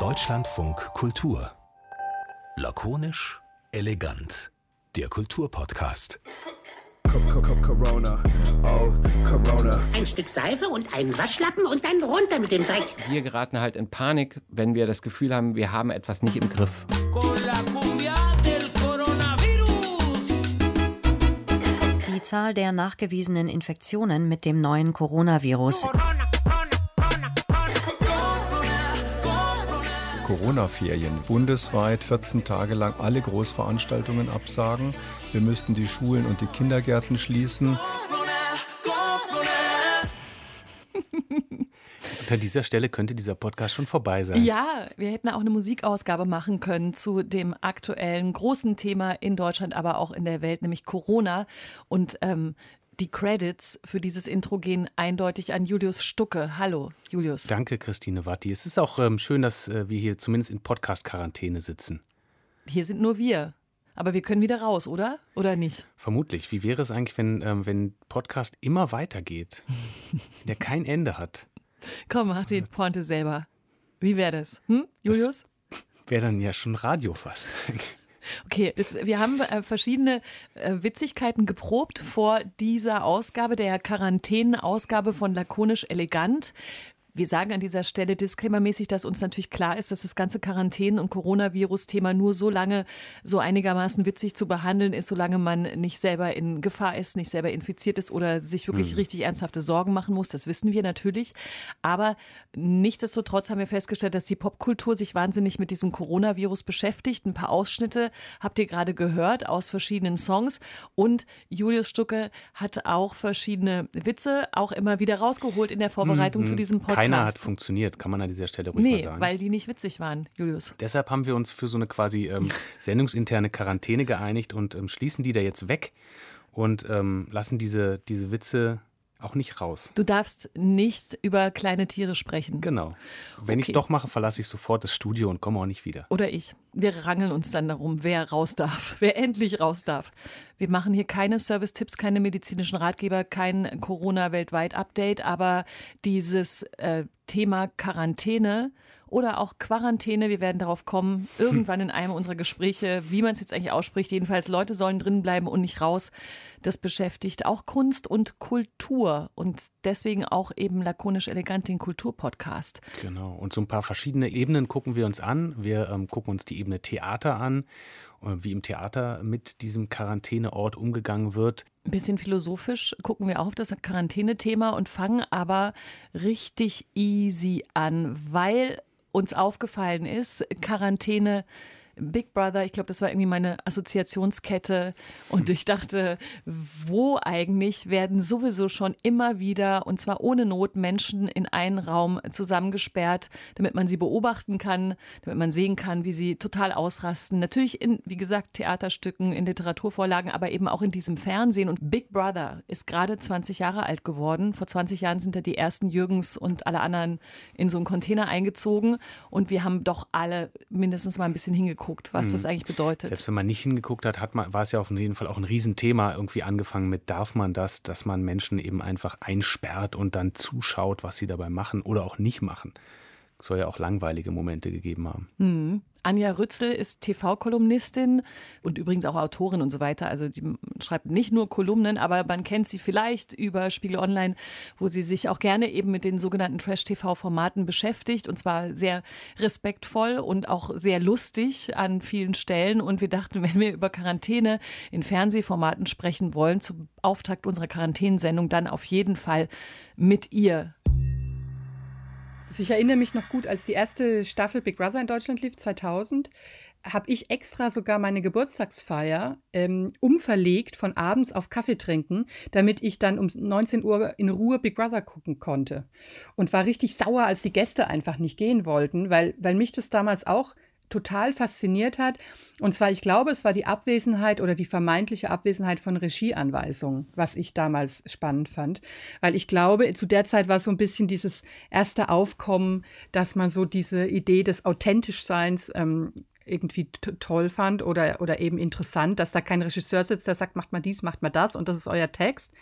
Deutschlandfunk Kultur. Lakonisch, elegant. Der Kulturpodcast. Corona, oh Corona. Ein Stück Seife und einen Waschlappen und dann runter mit dem Dreck. Wir geraten halt in Panik, wenn wir das Gefühl haben, wir haben etwas nicht im Griff. Die Zahl der nachgewiesenen Infektionen mit dem neuen Coronavirus. Corona-Ferien. Bundesweit 14 Tage lang alle Großveranstaltungen absagen. Wir müssten die Schulen und die Kindergärten schließen. Unter dieser Stelle könnte dieser Podcast schon vorbei sein. Ja, wir hätten auch eine Musikausgabe machen können zu dem aktuellen großen Thema in Deutschland, aber auch in der Welt, nämlich Corona. Und ähm, die Credits für dieses Intro gehen eindeutig an Julius Stucke. Hallo, Julius. Danke, Christine Watti. Es ist auch ähm, schön, dass äh, wir hier zumindest in Podcast-Quarantäne sitzen. Hier sind nur wir. Aber wir können wieder raus, oder? Oder nicht? Vermutlich. Wie wäre es eigentlich, wenn, ähm, wenn Podcast immer weitergeht, der kein Ende hat? Komm, mach die Pointe selber. Wie wäre das? Hm, Julius? Wäre dann ja schon Radio fast. Okay, das, wir haben äh, verschiedene äh, Witzigkeiten geprobt vor dieser Ausgabe, der Quarantänenausgabe von Lakonisch Elegant. Wir sagen an dieser Stelle disclaimermäßig, dass uns natürlich klar ist, dass das ganze Quarantänen- und Coronavirus-Thema nur so lange so einigermaßen witzig zu behandeln ist, solange man nicht selber in Gefahr ist, nicht selber infiziert ist oder sich wirklich Mhm. richtig ernsthafte Sorgen machen muss. Das wissen wir natürlich. Aber nichtsdestotrotz haben wir festgestellt, dass die Popkultur sich wahnsinnig mit diesem Coronavirus beschäftigt. Ein paar Ausschnitte habt ihr gerade gehört aus verschiedenen Songs. Und Julius Stucke hat auch verschiedene Witze auch immer wieder rausgeholt in der Vorbereitung zu diesem Podcast. Keiner hat funktioniert, kann man an dieser Stelle ruhig mal Nee, sagen. weil die nicht witzig waren, Julius. Deshalb haben wir uns für so eine quasi ähm, sendungsinterne Quarantäne geeinigt und ähm, schließen die da jetzt weg und ähm, lassen diese, diese Witze auch nicht raus. Du darfst nicht über kleine Tiere sprechen. Genau. Wenn ich Okay. es doch mache, verlasse ich sofort das Studio und komme auch nicht wieder. Oder ich. Wir rangeln uns dann darum, wer raus darf, wer endlich raus darf. Wir machen hier keine Service-Tipps, keine medizinischen Ratgeber, kein Corona-weltweit-Update, aber dieses äh, Thema Quarantäne oder auch Quarantäne, wir werden darauf kommen, irgendwann in einem unserer Gespräche, wie man es jetzt eigentlich ausspricht. Jedenfalls, Leute sollen drin bleiben und nicht raus. Das beschäftigt auch Kunst und Kultur und deswegen auch eben lakonisch elegant den Kulturpodcast. Genau. Und so ein paar verschiedene Ebenen gucken wir uns an. Wir ähm, gucken uns die Ebene Theater an, äh, wie im Theater mit diesem Quarantäneort umgegangen wird. Ein bisschen philosophisch gucken wir auch auf das Quarantänethema und fangen aber richtig easy an, weil uns aufgefallen ist, Quarantäne. Big Brother, ich glaube, das war irgendwie meine Assoziationskette. Und ich dachte, wo eigentlich werden sowieso schon immer wieder, und zwar ohne Not, Menschen in einen Raum zusammengesperrt, damit man sie beobachten kann, damit man sehen kann, wie sie total ausrasten. Natürlich in, wie gesagt, Theaterstücken, in Literaturvorlagen, aber eben auch in diesem Fernsehen. Und Big Brother ist gerade 20 Jahre alt geworden. Vor 20 Jahren sind da die ersten Jürgens und alle anderen in so einen Container eingezogen. Und wir haben doch alle mindestens mal ein bisschen hingeguckt, was das eigentlich bedeutet. Selbst wenn man nicht hingeguckt hat, hat man, war es ja auf jeden Fall auch ein Riesenthema. Irgendwie angefangen mit, darf man das, dass man Menschen eben einfach einsperrt und dann zuschaut, was sie dabei machen oder auch nicht machen. Es soll ja auch langweilige Momente gegeben haben. Anja Rützel ist TV-Kolumnistin und übrigens auch Autorin und so weiter. Also die schreibt nicht nur Kolumnen, aber man kennt sie vielleicht über Spiegel Online, wo sie sich auch gerne eben mit den sogenannten Trash-TV-Formaten beschäftigt und zwar sehr respektvoll und auch sehr lustig an vielen Stellen. Und wir dachten, wenn wir über Quarantäne in Fernsehformaten sprechen wollen, zum Auftakt unserer Quarantänensendung, dann auf jeden Fall mit ihr. Also ich erinnere mich noch gut, als die erste Staffel Big Brother in Deutschland lief, 2000, habe ich extra sogar meine Geburtstagsfeier ähm, umverlegt von abends auf Kaffee trinken, damit ich dann um 19 Uhr in Ruhe Big Brother gucken konnte. Und war richtig sauer, als die Gäste einfach nicht gehen wollten, weil, weil mich das damals auch total fasziniert hat. Und zwar, ich glaube, es war die Abwesenheit oder die vermeintliche Abwesenheit von Regieanweisungen, was ich damals spannend fand. Weil ich glaube, zu der Zeit war so ein bisschen dieses erste Aufkommen, dass man so diese Idee des Authentischseins ähm, irgendwie toll fand oder, oder eben interessant, dass da kein Regisseur sitzt, der sagt, macht mal dies, macht mal das und das ist euer Text.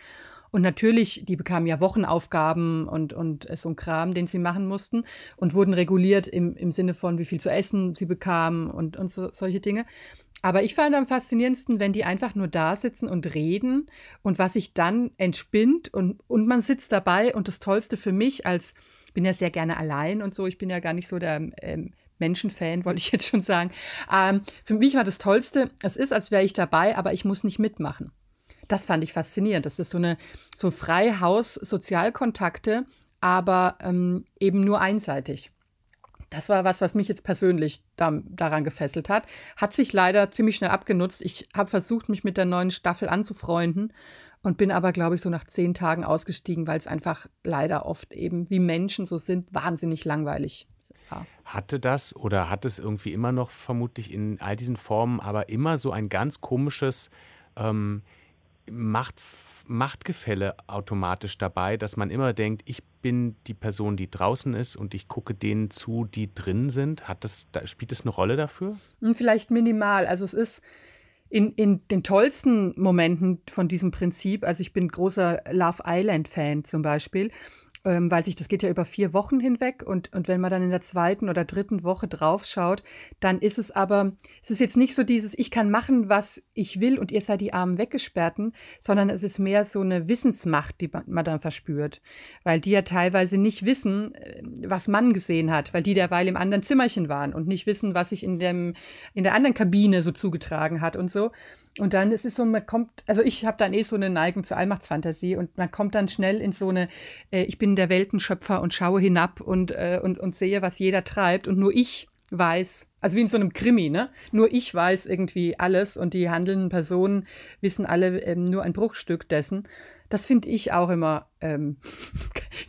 Und natürlich, die bekamen ja Wochenaufgaben und, und so ein Kram, den sie machen mussten und wurden reguliert im, im Sinne von, wie viel zu essen sie bekamen und, und so, solche Dinge. Aber ich fand am faszinierendsten, wenn die einfach nur da sitzen und reden und was sich dann entspinnt und, und man sitzt dabei. Und das Tollste für mich als, ich bin ja sehr gerne allein und so, ich bin ja gar nicht so der ähm, Menschenfan, wollte ich jetzt schon sagen. Ähm, für mich war das Tollste, es ist, als wäre ich dabei, aber ich muss nicht mitmachen. Das fand ich faszinierend. Das ist so eine so Freihaus-Sozialkontakte, aber ähm, eben nur einseitig. Das war was, was mich jetzt persönlich da, daran gefesselt hat. Hat sich leider ziemlich schnell abgenutzt. Ich habe versucht, mich mit der neuen Staffel anzufreunden und bin aber, glaube ich, so nach zehn Tagen ausgestiegen, weil es einfach leider oft eben, wie Menschen so sind, wahnsinnig langweilig war. Hatte das oder hat es irgendwie immer noch vermutlich in all diesen Formen, aber immer so ein ganz komisches ähm, Macht, Machtgefälle automatisch dabei, dass man immer denkt, ich bin die Person, die draußen ist und ich gucke denen zu, die drin sind. Hat das, spielt das eine Rolle dafür? Hm, vielleicht minimal. Also es ist in, in den tollsten Momenten von diesem Prinzip, also ich bin großer Love Island-Fan zum Beispiel, ähm, weil sich das geht ja über vier Wochen hinweg und, und wenn man dann in der zweiten oder dritten Woche draufschaut, dann ist es aber, es ist jetzt nicht so dieses, ich kann machen, was ich will und ihr seid die Armen weggesperrten, sondern es ist mehr so eine Wissensmacht, die man dann verspürt, weil die ja teilweise nicht wissen, äh, was man gesehen hat, weil die derweil im anderen Zimmerchen waren und nicht wissen, was sich in, dem, in der anderen Kabine so zugetragen hat und so. Und dann ist es so, man kommt, also ich habe dann eh so eine Neigung zur Allmachtsfantasie und man kommt dann schnell in so eine, äh, ich bin der Weltenschöpfer und schaue hinab und, äh, und, und sehe, was jeder treibt und nur ich weiß, also wie in so einem Krimi, ne? Nur ich weiß irgendwie alles und die handelnden Personen wissen alle ähm, nur ein Bruchstück dessen. Das finde ich auch immer, ähm,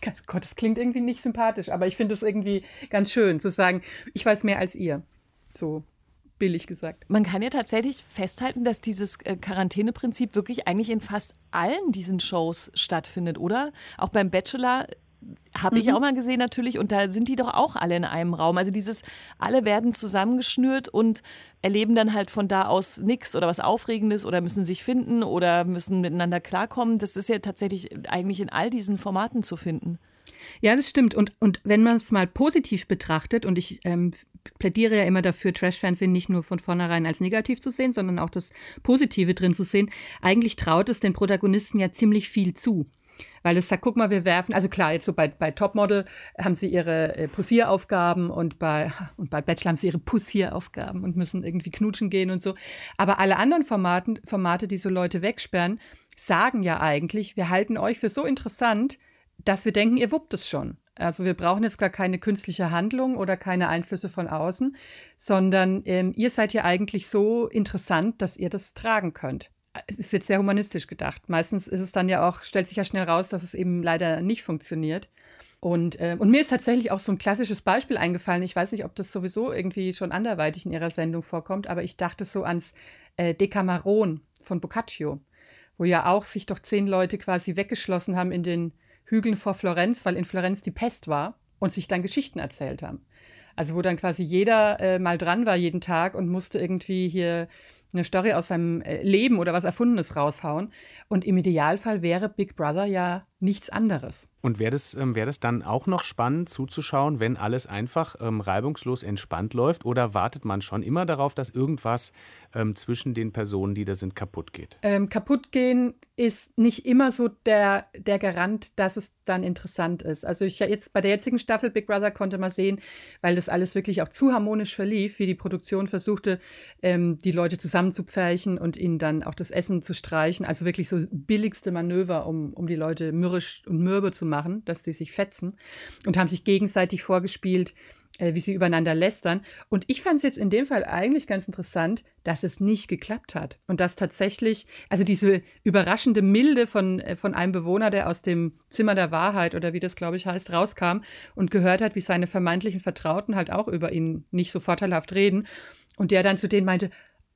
Gott, das klingt irgendwie nicht sympathisch, aber ich finde es irgendwie ganz schön zu sagen, ich weiß mehr als ihr. So billig gesagt. Man kann ja tatsächlich festhalten, dass dieses äh, Quarantäneprinzip wirklich eigentlich in fast allen diesen Shows stattfindet, oder? Auch beim Bachelor habe ich mhm. auch mal gesehen natürlich und da sind die doch auch alle in einem Raum. Also dieses, alle werden zusammengeschnürt und erleben dann halt von da aus nichts oder was Aufregendes oder müssen sich finden oder müssen miteinander klarkommen. Das ist ja tatsächlich eigentlich in all diesen Formaten zu finden. Ja, das stimmt. Und, und wenn man es mal positiv betrachtet, und ich ähm, plädiere ja immer dafür, Trash-Fernsehen nicht nur von vornherein als negativ zu sehen, sondern auch das Positive drin zu sehen, eigentlich traut es den Protagonisten ja ziemlich viel zu. Weil es sagt, guck mal, wir werfen, also klar, jetzt so bei, bei Topmodel haben sie ihre äh, Posieraufgaben und bei, und bei Bachelor haben sie ihre Pussieraufgaben und müssen irgendwie knutschen gehen und so. Aber alle anderen Formaten, Formate, die so Leute wegsperren, sagen ja eigentlich, wir halten euch für so interessant, dass wir denken, ihr wuppt es schon. Also wir brauchen jetzt gar keine künstliche Handlung oder keine Einflüsse von außen, sondern ähm, ihr seid ja eigentlich so interessant, dass ihr das tragen könnt. Es ist jetzt sehr humanistisch gedacht. Meistens ist es dann ja auch, stellt sich ja schnell raus, dass es eben leider nicht funktioniert. Und, äh, und mir ist tatsächlich auch so ein klassisches Beispiel eingefallen. Ich weiß nicht, ob das sowieso irgendwie schon anderweitig in ihrer Sendung vorkommt, aber ich dachte so ans äh, Decameron von Boccaccio, wo ja auch sich doch zehn Leute quasi weggeschlossen haben in den Hügeln vor Florenz, weil in Florenz die Pest war und sich dann Geschichten erzählt haben. Also wo dann quasi jeder äh, mal dran war jeden Tag und musste irgendwie hier eine Story aus seinem äh, Leben oder was Erfundenes raushauen. Und im Idealfall wäre Big Brother ja nichts anderes. Und wäre das, ähm, wär das dann auch noch spannend zuzuschauen, wenn alles einfach ähm, reibungslos entspannt läuft? Oder wartet man schon immer darauf, dass irgendwas ähm, zwischen den Personen, die da sind, kaputt geht? Ähm, kaputt gehen ist nicht immer so der, der Garant, dass es dann interessant ist. Also ich jetzt bei der jetzigen Staffel Big Brother konnte man sehen, weil das alles wirklich auch zu harmonisch verlief, wie die Produktion versuchte, ähm, die Leute zusammenzupferchen und ihnen dann auch das Essen zu streichen. Also wirklich so billigste Manöver, um, um die Leute mürrisch und mürbe zu machen, dass die sich fetzen und haben sich gegenseitig vorgespielt, äh, wie sie übereinander lästern. Und ich fand es jetzt in dem Fall eigentlich ganz interessant, dass es nicht geklappt hat. Und dass tatsächlich, also diese überraschende Milde von, äh, von einem Bewohner, der aus dem Zimmer der Wahrheit oder wie das, glaube ich, heißt, rauskam und gehört hat, wie seine vermeintlichen Vertrauten halt auch über ihn nicht so vorteilhaft reden. Und der dann zu denen meinte,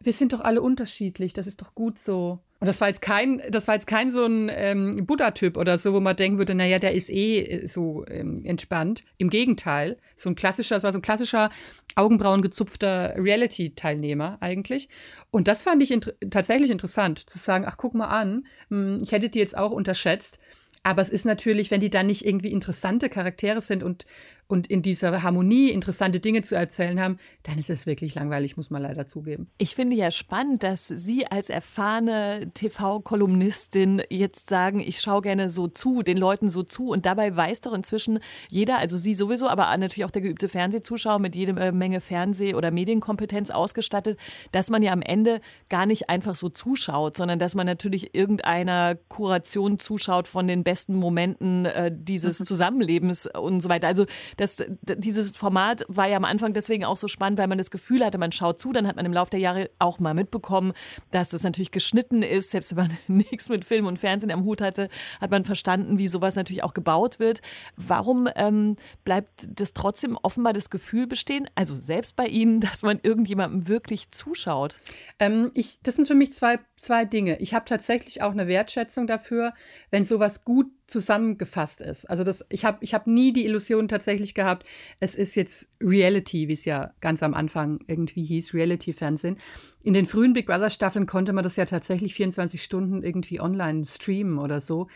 wir sind doch alle unterschiedlich, das ist doch gut so. Und das war jetzt kein, das war jetzt kein so ein ähm, Buddha-Typ oder so, wo man denken würde, naja, der ist eh äh, so ähm, entspannt. Im Gegenteil, so ein klassischer, das war so ein klassischer augenbrauengezupfter Reality-Teilnehmer eigentlich. Und das fand ich inter tatsächlich interessant, zu sagen, ach, guck mal an, hm, ich hätte die jetzt auch unterschätzt. Aber es ist natürlich, wenn die dann nicht irgendwie interessante Charaktere sind und und in dieser Harmonie interessante Dinge zu erzählen haben, dann ist es wirklich langweilig, muss man leider zugeben. Ich finde ja spannend, dass Sie als erfahrene TV-Kolumnistin jetzt sagen, ich schaue gerne so zu, den Leuten so zu. Und dabei weiß doch inzwischen jeder, also Sie sowieso, aber natürlich auch der geübte Fernsehzuschauer mit jeder Menge Fernseh- oder Medienkompetenz ausgestattet, dass man ja am Ende gar nicht einfach so zuschaut, sondern dass man natürlich irgendeiner Kuration zuschaut von den besten Momenten äh, dieses Zusammenlebens und so weiter. Also das, dieses Format war ja am Anfang deswegen auch so spannend, weil man das Gefühl hatte, man schaut zu. Dann hat man im Laufe der Jahre auch mal mitbekommen, dass es natürlich geschnitten ist. Selbst wenn man nichts mit Film und Fernsehen am Hut hatte, hat man verstanden, wie sowas natürlich auch gebaut wird. Warum ähm, bleibt das trotzdem offenbar das Gefühl bestehen, also selbst bei Ihnen, dass man irgendjemandem wirklich zuschaut? Ähm, ich, das sind für mich zwei zwei Dinge. Ich habe tatsächlich auch eine Wertschätzung dafür, wenn sowas gut zusammengefasst ist. Also das, ich habe ich hab nie die Illusion tatsächlich gehabt, es ist jetzt Reality, wie es ja ganz am Anfang irgendwie hieß, Reality-Fernsehen. In den frühen Big Brother-Staffeln konnte man das ja tatsächlich 24 Stunden irgendwie online streamen oder so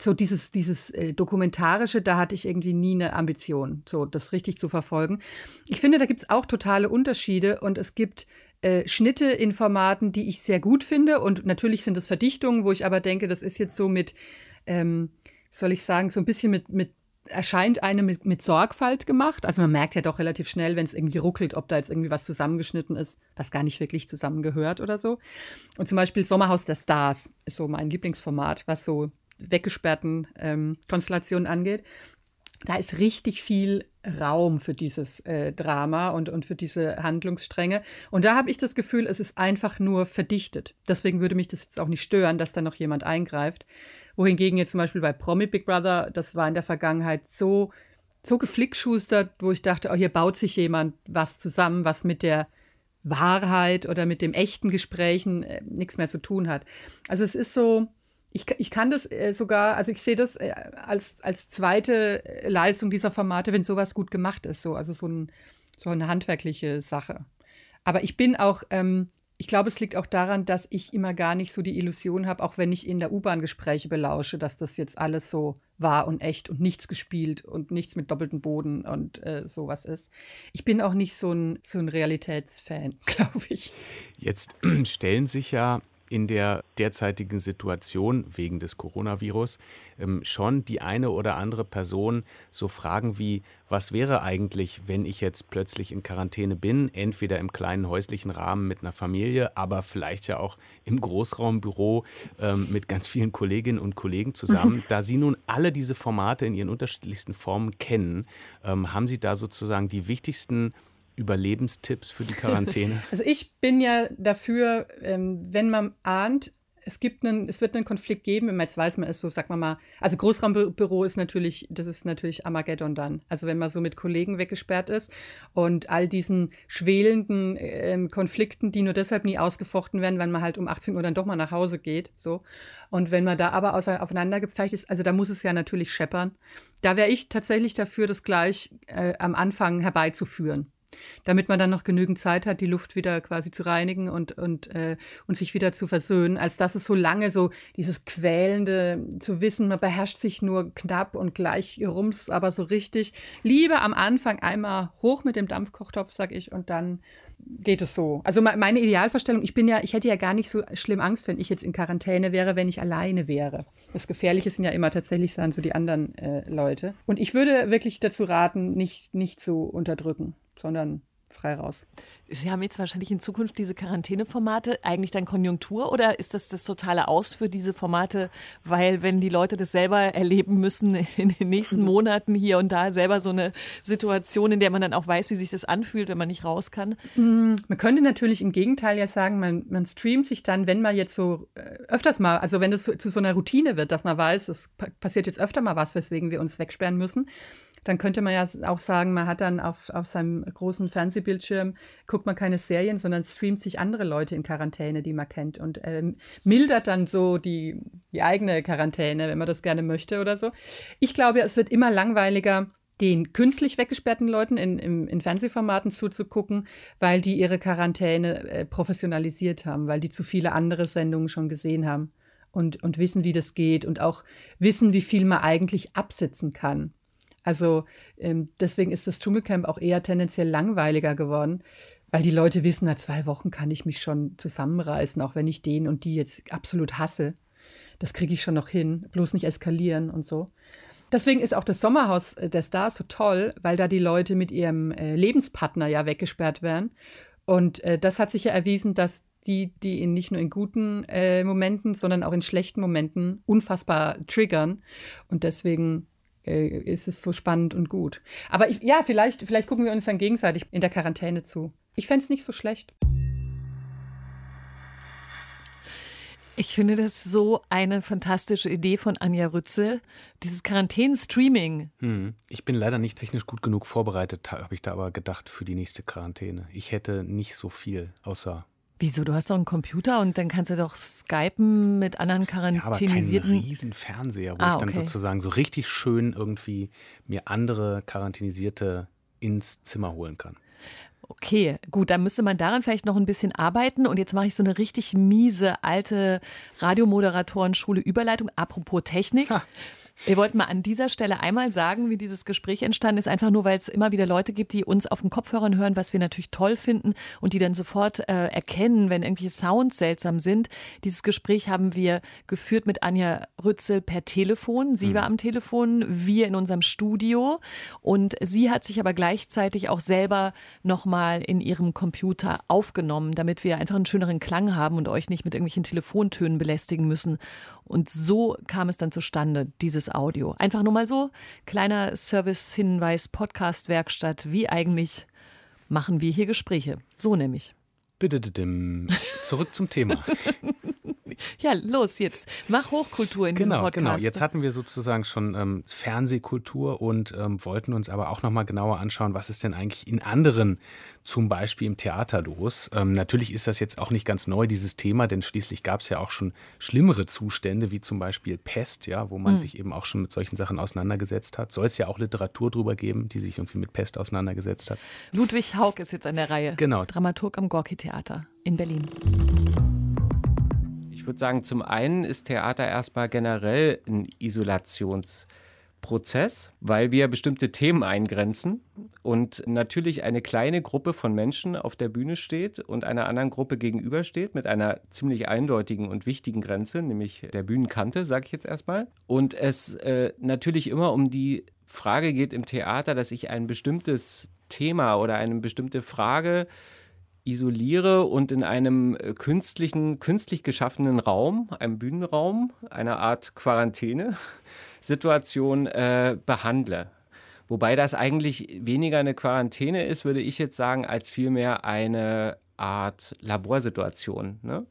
so dieses, dieses äh, Dokumentarische, da hatte ich irgendwie nie eine Ambition, so das richtig zu verfolgen. Ich finde, da gibt es auch totale Unterschiede und es gibt äh, Schnitte in Formaten, die ich sehr gut finde. Und natürlich sind es Verdichtungen, wo ich aber denke, das ist jetzt so mit, ähm, soll ich sagen, so ein bisschen mit, mit erscheint einem mit, mit, Sorgfalt gemacht. Also man merkt ja doch relativ schnell, wenn es irgendwie ruckelt, ob da jetzt irgendwie was zusammengeschnitten ist, was gar nicht wirklich zusammengehört oder so. Und zum Beispiel Sommerhaus der Stars ist so mein Lieblingsformat, was so weggesperrten ähm, Konstellationen angeht da ist richtig viel Raum für dieses äh, Drama und, und für diese Handlungsstränge. Und da habe ich das Gefühl, es ist einfach nur verdichtet. Deswegen würde mich das jetzt auch nicht stören, dass da noch jemand eingreift. Wohingegen jetzt zum Beispiel bei Promi Big Brother, das war in der Vergangenheit so, so geflickschustert, wo ich dachte, oh, hier baut sich jemand was zusammen, was mit der Wahrheit oder mit dem echten Gesprächen äh, nichts mehr zu tun hat. Also es ist so, ich, ich kann das äh, sogar, also ich sehe das äh, als, als zweite äh, Leistung dieser Formate, wenn sowas gut gemacht ist, so, also so, ein, so eine handwerkliche Sache. Aber ich bin auch, ähm, ich glaube, es liegt auch daran, dass ich immer gar nicht so die Illusion habe, auch wenn ich in der U-Bahn Gespräche belausche, dass das jetzt alles so wahr und echt und nichts gespielt und nichts mit doppeltem Boden und äh, sowas ist. Ich bin auch nicht so ein, so ein Realitätsfan, glaube ich. Jetzt stellen sich ja in der derzeitigen Situation wegen des Coronavirus ähm, schon die eine oder andere Person so Fragen wie, was wäre eigentlich, wenn ich jetzt plötzlich in Quarantäne bin, entweder im kleinen häuslichen Rahmen mit einer Familie, aber vielleicht ja auch im Großraumbüro ähm, mit ganz vielen Kolleginnen und Kollegen zusammen. Mhm. Da Sie nun alle diese Formate in ihren unterschiedlichsten Formen kennen, ähm, haben Sie da sozusagen die wichtigsten Überlebenstipps für die Quarantäne? Also ich bin ja dafür, ähm, wenn man ahnt, es gibt einen, es wird einen Konflikt geben, jetzt weiß man es so, sag mal mal, also Großraumbüro ist natürlich, das ist natürlich Armageddon dann. Also wenn man so mit Kollegen weggesperrt ist und all diesen schwelenden äh, Konflikten, die nur deshalb nie ausgefochten werden, wenn man halt um 18 Uhr dann doch mal nach Hause geht, so. Und wenn man da aber aufeinander gepfeicht ist, also da muss es ja natürlich scheppern. Da wäre ich tatsächlich dafür, das gleich äh, am Anfang herbeizuführen damit man dann noch genügend Zeit hat, die Luft wieder quasi zu reinigen und, und, äh, und sich wieder zu versöhnen, als dass es so lange so dieses quälende zu wissen, man beherrscht sich nur knapp und gleich rums, aber so richtig. Lieber am Anfang einmal hoch mit dem Dampfkochtopf, sag ich, und dann geht es so. Also meine Idealvorstellung, ich bin ja, ich hätte ja gar nicht so schlimm Angst, wenn ich jetzt in Quarantäne wäre, wenn ich alleine wäre. Das Gefährliche sind ja immer tatsächlich sein so die anderen äh, Leute. Und ich würde wirklich dazu raten, nicht, nicht zu unterdrücken sondern frei raus. Sie haben jetzt wahrscheinlich in Zukunft diese Quarantäneformate eigentlich dann Konjunktur oder ist das das totale Aus für diese Formate, weil wenn die Leute das selber erleben müssen in den nächsten. Monaten hier und da selber so eine Situation, in der man dann auch weiß, wie sich das anfühlt, wenn man nicht raus kann? Mhm. Man könnte natürlich im Gegenteil ja sagen, man, man streamt sich dann, wenn man jetzt so äh, öfters mal, also wenn es so, zu so einer Routine wird, dass man weiß, es passiert jetzt öfter mal was, weswegen wir uns wegsperren müssen, dann könnte man ja auch sagen, man hat dann auf, auf seinem großen Fernsehbildschirm, guckt man keine Serien, sondern streamt sich andere Leute in Quarantäne, die man kennt und ähm, mildert dann so die, die eigene Quarantäne, wenn man das gerne möchte oder so. Ich glaube, es wird immer langweiliger, den künstlich weggesperrten Leuten in, in, in, Fernsehformaten zuzugucken, weil die ihre Quarantäne äh, professionalisiert haben, weil die zu viele andere Sendungen schon gesehen haben und, und wissen, wie das geht und auch wissen, wie viel man eigentlich absitzen kann. Also ähm, deswegen ist das Dschungelcamp auch eher tendenziell langweiliger geworden, weil die Leute wissen, nach zwei Wochen kann ich mich schon zusammenreißen, auch wenn ich den und die jetzt absolut hasse. Das kriege ich schon noch hin, bloß nicht eskalieren und so. Deswegen ist auch das Sommerhaus äh, der Stars so toll, weil da die Leute mit ihrem äh, Lebenspartner ja weggesperrt werden. Und äh, das hat sich ja erwiesen, dass die, die ihn nicht nur in guten äh, Momenten, sondern auch in schlechten Momenten unfassbar triggern. Und deswegen äh, ist es so spannend und gut. Aber ich, ja, vielleicht, vielleicht gucken wir uns dann gegenseitig in der Quarantäne zu. Ich fände es nicht so schlecht. Ich finde das so eine fantastische Idee von Anja Rützel, dieses Quarantänen-Streaming. Hm. Ich bin leider nicht technisch gut genug vorbereitet, habe ich da aber gedacht für die nächste Quarantäne. Ich hätte nicht so viel, außer Wieso? Du hast doch einen Computer und dann kannst du doch skypen mit anderen quarantänisierten. Ja, aber keinen riesen Fernseher, wo ah, ich dann okay. sozusagen so richtig schön irgendwie mir andere Quarantänisierte ins Zimmer holen kann. Okay, gut, dann müsste man daran vielleicht noch ein bisschen arbeiten. Und jetzt mache ich so eine richtig miese alte Radiomoderatoren-Schule Überleitung. Apropos Technik. Ha. Wir wollten mal an dieser Stelle einmal sagen, wie dieses Gespräch entstanden ist, einfach nur, weil es immer wieder Leute gibt, die uns auf den Kopfhörern hören, was wir natürlich toll finden und die dann sofort äh, erkennen, wenn irgendwelche Sounds seltsam sind. Dieses Gespräch haben wir geführt mit Anja Rützel per Telefon. Sie mhm. war am Telefon, wir in unserem Studio und sie hat sich aber gleichzeitig auch selber nochmal in ihrem Computer aufgenommen, damit wir einfach einen schöneren Klang haben und euch nicht mit irgendwelchen Telefontönen belästigen müssen. Und so kam es dann zustande, dieses Audio. Einfach nur mal so, kleiner Service-Hinweis, Podcast-Werkstatt, wie eigentlich machen wir hier Gespräche. So nämlich. Bitte, zurück zum Thema. Ja, los jetzt. Mach Hochkultur in genau, diesem Podcast. Genau, jetzt hatten wir sozusagen schon ähm, Fernsehkultur und ähm, wollten uns aber auch nochmal genauer anschauen, was ist denn eigentlich in anderen, zum Beispiel im Theater los. Ähm, natürlich ist das jetzt auch nicht ganz neu, dieses Thema, denn schließlich gab es ja auch schon schlimmere Zustände, wie zum Beispiel Pest, ja, wo man mhm. sich eben auch schon mit solchen Sachen auseinandergesetzt hat. Soll es ja auch Literatur drüber geben, die sich irgendwie mit Pest auseinandergesetzt hat. Ludwig Haug ist jetzt an der Reihe. Genau. Dramaturg am Gorki-Theater in Berlin. Ich würde sagen, zum einen ist Theater erstmal generell ein Isolationsprozess, weil wir bestimmte Themen eingrenzen und natürlich eine kleine Gruppe von Menschen auf der Bühne steht und einer anderen Gruppe gegenübersteht mit einer ziemlich eindeutigen und wichtigen Grenze, nämlich der Bühnenkante, sage ich jetzt erstmal. Und es äh, natürlich immer um die Frage geht im Theater, dass ich ein bestimmtes Thema oder eine bestimmte Frage isoliere und in einem äh, künstlichen, künstlich geschaffenen Raum, einem Bühnenraum, einer Art Quarantäne-Situation äh, behandle. Wobei das eigentlich weniger eine Quarantäne ist, würde ich jetzt sagen, als vielmehr eine Art Laborsituation. Ne?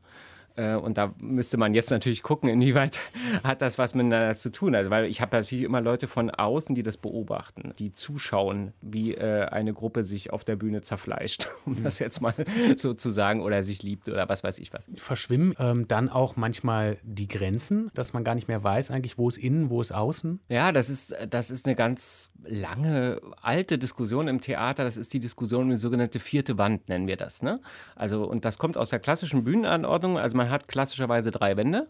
Äh, und da müsste man jetzt natürlich gucken, inwieweit hat das was miteinander zu tun. Also, weil ich habe natürlich immer Leute von außen, die das beobachten, die zuschauen, wie äh, eine Gruppe sich auf der Bühne zerfleischt, um das jetzt mal so zu sagen, oder sich liebt oder was weiß ich was. Verschwimmen ähm, dann auch manchmal die Grenzen, dass man gar nicht mehr weiß, eigentlich, wo ist innen, wo ist außen? Ja, das ist, das ist eine ganz lange, alte Diskussion im Theater. Das ist die Diskussion um die sogenannte vierte Wand, nennen wir das. Ne? Also, und das kommt aus der klassischen Bühnenanordnung. Also, man man hat klassischerweise drei Wände,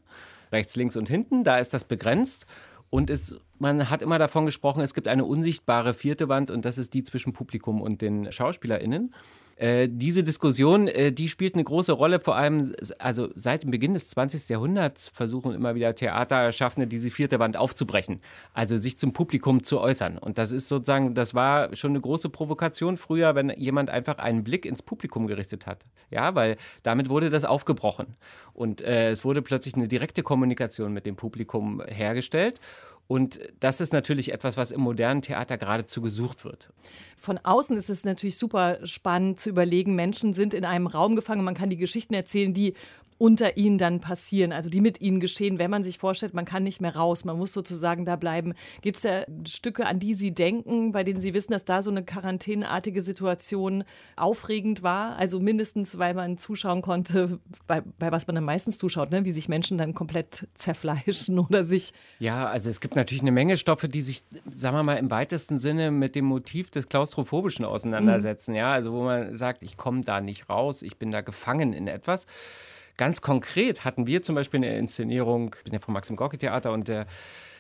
rechts, links und hinten. Da ist das begrenzt. Und es, man hat immer davon gesprochen, es gibt eine unsichtbare vierte Wand und das ist die zwischen Publikum und den SchauspielerInnen. Äh, diese Diskussion, äh, die spielt eine große Rolle, vor allem also seit dem Beginn des 20. Jahrhunderts versuchen immer wieder Theaterschaffende diese vierte Wand aufzubrechen, also sich zum Publikum zu äußern. Und das ist sozusagen, das war schon eine große Provokation früher, wenn jemand einfach einen Blick ins Publikum gerichtet hat. Ja, weil damit wurde das aufgebrochen. Und äh, es wurde plötzlich eine direkte Kommunikation mit dem Publikum hergestellt. Und das ist natürlich etwas, was im modernen Theater geradezu gesucht wird. Von außen ist es natürlich super spannend zu überlegen, Menschen sind in einem Raum gefangen, man kann die Geschichten erzählen, die unter ihnen dann passieren, also die mit ihnen geschehen, wenn man sich vorstellt, man kann nicht mehr raus, man muss sozusagen da bleiben. Gibt es da Stücke, an die Sie denken, bei denen Sie wissen, dass da so eine quarantäneartige Situation aufregend war? Also mindestens, weil man zuschauen konnte, bei, bei was man dann meistens zuschaut, ne? wie sich Menschen dann komplett zerfleischen oder sich. Ja, also es gibt natürlich eine Menge Stoffe, die sich, sagen wir mal, im weitesten Sinne mit dem Motiv des Klaustrophobischen auseinandersetzen. Mhm. Ja, also wo man sagt, ich komme da nicht raus, ich bin da gefangen in etwas. Ganz konkret hatten wir zum Beispiel eine Inszenierung, ich bin ja vom Maxim Gorki Theater und der,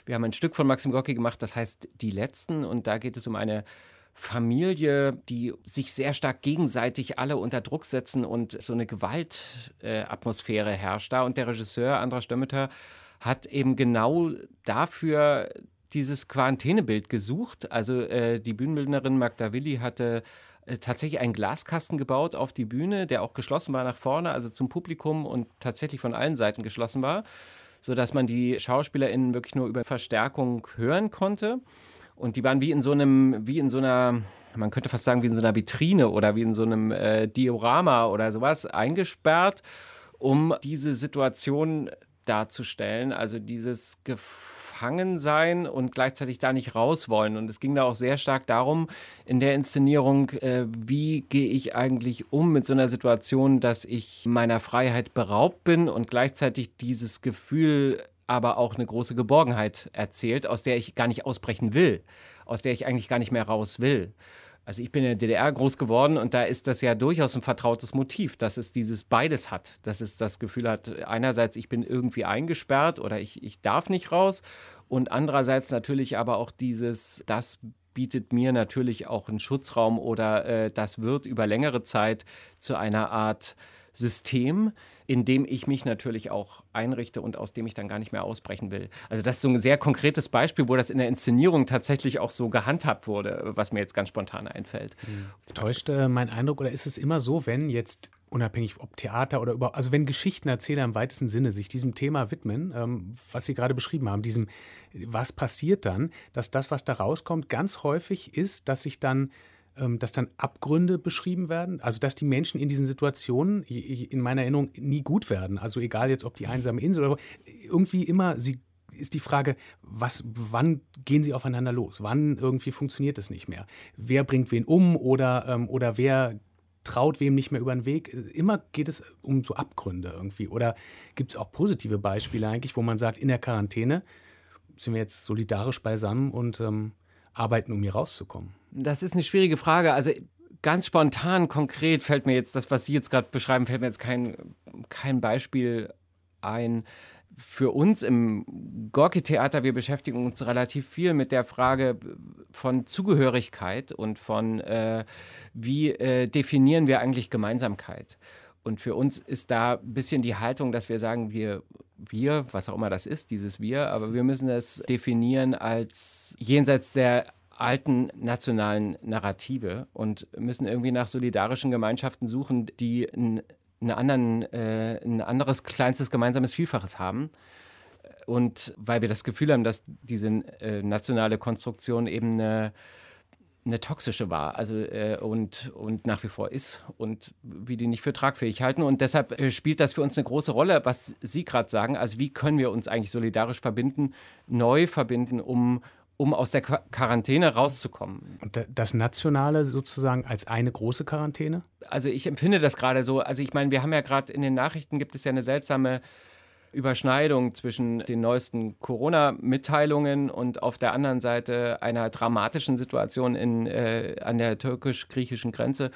wir haben ein Stück von Maxim Gorki gemacht, das heißt Die Letzten und da geht es um eine Familie, die sich sehr stark gegenseitig alle unter Druck setzen und so eine Gewaltatmosphäre äh, herrscht da. Und der Regisseur Andras Stömmeter hat eben genau dafür dieses Quarantänebild gesucht. Also äh, die Bühnenbildnerin Magda Willi hatte äh, tatsächlich einen Glaskasten gebaut auf die Bühne, der auch geschlossen war nach vorne, also zum Publikum und tatsächlich von allen Seiten geschlossen war, sodass man die SchauspielerInnen wirklich nur über Verstärkung hören konnte. Und die waren wie in so einem, wie in so einer, man könnte fast sagen, wie in so einer Vitrine oder wie in so einem äh, Diorama oder sowas eingesperrt, um diese Situation darzustellen. Also dieses Gefühl gefangen sein und gleichzeitig da nicht raus wollen. Und es ging da auch sehr stark darum, in der Inszenierung, äh, wie gehe ich eigentlich um mit so einer Situation, dass ich meiner Freiheit beraubt bin und gleichzeitig dieses Gefühl aber auch eine große Geborgenheit erzählt, aus der ich gar nicht ausbrechen will, aus der ich eigentlich gar nicht mehr raus will. Also ich bin in der DDR groß geworden und da ist das ja durchaus ein vertrautes Motiv, dass es dieses beides hat, dass es das Gefühl hat, einerseits ich bin irgendwie eingesperrt oder ich, ich darf nicht raus und andererseits natürlich aber auch dieses, das bietet mir natürlich auch einen Schutzraum oder äh, das wird über längere Zeit zu einer Art System, in dem ich mich natürlich auch einrichte und aus dem ich dann gar nicht mehr ausbrechen will. Also das ist so ein sehr konkretes Beispiel, wo das in der Inszenierung tatsächlich auch so gehandhabt wurde, was mir jetzt ganz spontan einfällt. Mhm. Täuscht äh, mein Eindruck oder ist es immer so, wenn jetzt unabhängig ob Theater oder überhaupt, also wenn Geschichtenerzähler im weitesten Sinne sich diesem Thema widmen, ähm, was Sie gerade beschrieben haben, diesem, was passiert dann, dass das, was da rauskommt, ganz häufig ist, dass sich dann dass dann Abgründe beschrieben werden, also dass die Menschen in diesen Situationen in meiner Erinnerung nie gut werden. Also egal jetzt, ob die einsame Insel oder irgendwie immer, sie ist die Frage, was, wann gehen sie aufeinander los? Wann irgendwie funktioniert es nicht mehr? Wer bringt wen um oder, ähm, oder wer traut wem nicht mehr über den Weg? Immer geht es um so Abgründe irgendwie. Oder gibt es auch positive Beispiele eigentlich, wo man sagt, in der Quarantäne sind wir jetzt solidarisch beisammen und ähm, arbeiten, um hier rauszukommen? Das ist eine schwierige Frage. Also ganz spontan, konkret fällt mir jetzt das, was Sie jetzt gerade beschreiben, fällt mir jetzt kein, kein Beispiel ein. Für uns im Gorki-Theater, wir beschäftigen uns relativ viel mit der Frage von Zugehörigkeit und von, äh, wie äh, definieren wir eigentlich Gemeinsamkeit. Und für uns ist da ein bisschen die Haltung, dass wir sagen, wir, wir, was auch immer das ist, dieses Wir, aber wir müssen es definieren als jenseits der alten nationalen Narrative und müssen irgendwie nach solidarischen Gemeinschaften suchen, die ein, anderen, äh, ein anderes kleinstes gemeinsames Vielfaches haben. Und weil wir das Gefühl haben, dass diese äh, nationale Konstruktion eben eine, eine toxische war also, äh, und, und nach wie vor ist und wie die nicht für tragfähig halten. Und deshalb äh, spielt das für uns eine große Rolle, was Sie gerade sagen. Also wie können wir uns eigentlich solidarisch verbinden, neu verbinden, um, um aus der Quarantäne rauszukommen. Und das Nationale sozusagen als eine große Quarantäne? Also ich empfinde das gerade so. Also ich meine, wir haben ja gerade in den Nachrichten gibt es ja eine seltsame Überschneidung zwischen den neuesten Corona-Mitteilungen und auf der anderen Seite einer dramatischen Situation in, äh, an der türkisch-griechischen Grenze.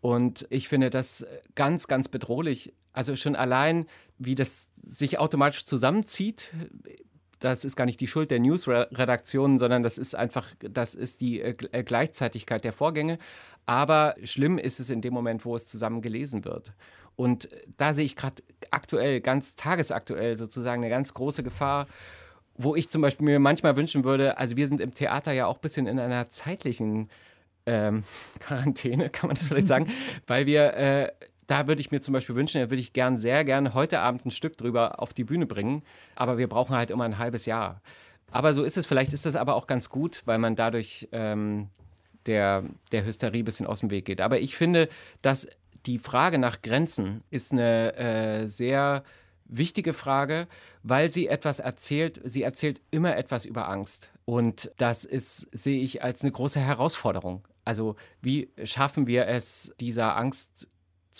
Und ich finde das ganz, ganz bedrohlich. Also schon allein, wie das sich automatisch zusammenzieht das ist gar nicht die Schuld der News-Redaktionen, sondern das ist einfach, das ist die äh, äh, Gleichzeitigkeit der Vorgänge. Aber schlimm ist es in dem Moment, wo es zusammen gelesen wird. Und da sehe ich gerade aktuell, ganz tagesaktuell sozusagen eine ganz große Gefahr, wo ich zum Beispiel mir manchmal wünschen würde, also wir sind im Theater ja auch ein bisschen in einer zeitlichen ähm, Quarantäne, kann man das vielleicht sagen, weil wir äh, da würde ich mir zum Beispiel wünschen, da würde ich gern, sehr gerne heute Abend ein Stück drüber auf die Bühne bringen. Aber wir brauchen halt immer ein halbes Jahr. Aber so ist es. Vielleicht ist es aber auch ganz gut, weil man dadurch ähm, der, der Hysterie ein bisschen aus dem Weg geht. Aber ich finde, dass die Frage nach Grenzen ist eine äh, sehr wichtige Frage, weil sie etwas erzählt. Sie erzählt immer etwas über Angst. Und das ist, sehe ich als eine große Herausforderung. Also wie schaffen wir es, dieser Angst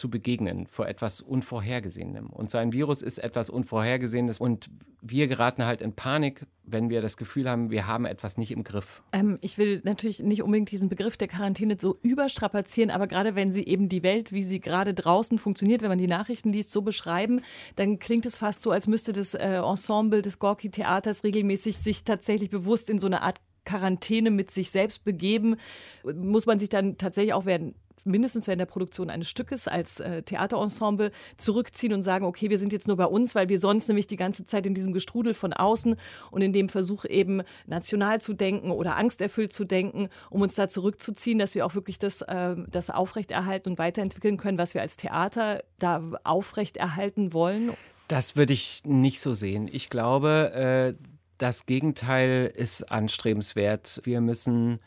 zu begegnen vor etwas Unvorhergesehenem. Und so ein Virus ist etwas Unvorhergesehenes und wir geraten halt in Panik, wenn wir das Gefühl haben, wir haben etwas nicht im Griff. Ähm, ich will natürlich nicht unbedingt diesen Begriff der Quarantäne so überstrapazieren, aber gerade wenn Sie eben die Welt, wie sie gerade draußen funktioniert, wenn man die Nachrichten liest, so beschreiben, dann klingt es fast so, als müsste das äh, Ensemble des Gorki-Theaters regelmäßig sich tatsächlich bewusst in so eine Art Quarantäne mit sich selbst begeben, muss man sich dann tatsächlich auch während mindestens während der Produktion eines Stückes als äh, Theaterensemble zurückziehen und sagen, okay, wir sind jetzt nur bei uns, weil wir sonst nämlich die ganze Zeit in diesem Gestrudel von außen und in dem Versuch eben national zu denken oder angsterfüllt zu denken, um uns da zurückzuziehen, dass wir auch wirklich das, äh, das aufrechterhalten und weiterentwickeln können, was wir als Theater da aufrechterhalten wollen? Das würde ich nicht so sehen. Ich glaube, äh, das Gegenteil ist anstrebenswert. Wir müssen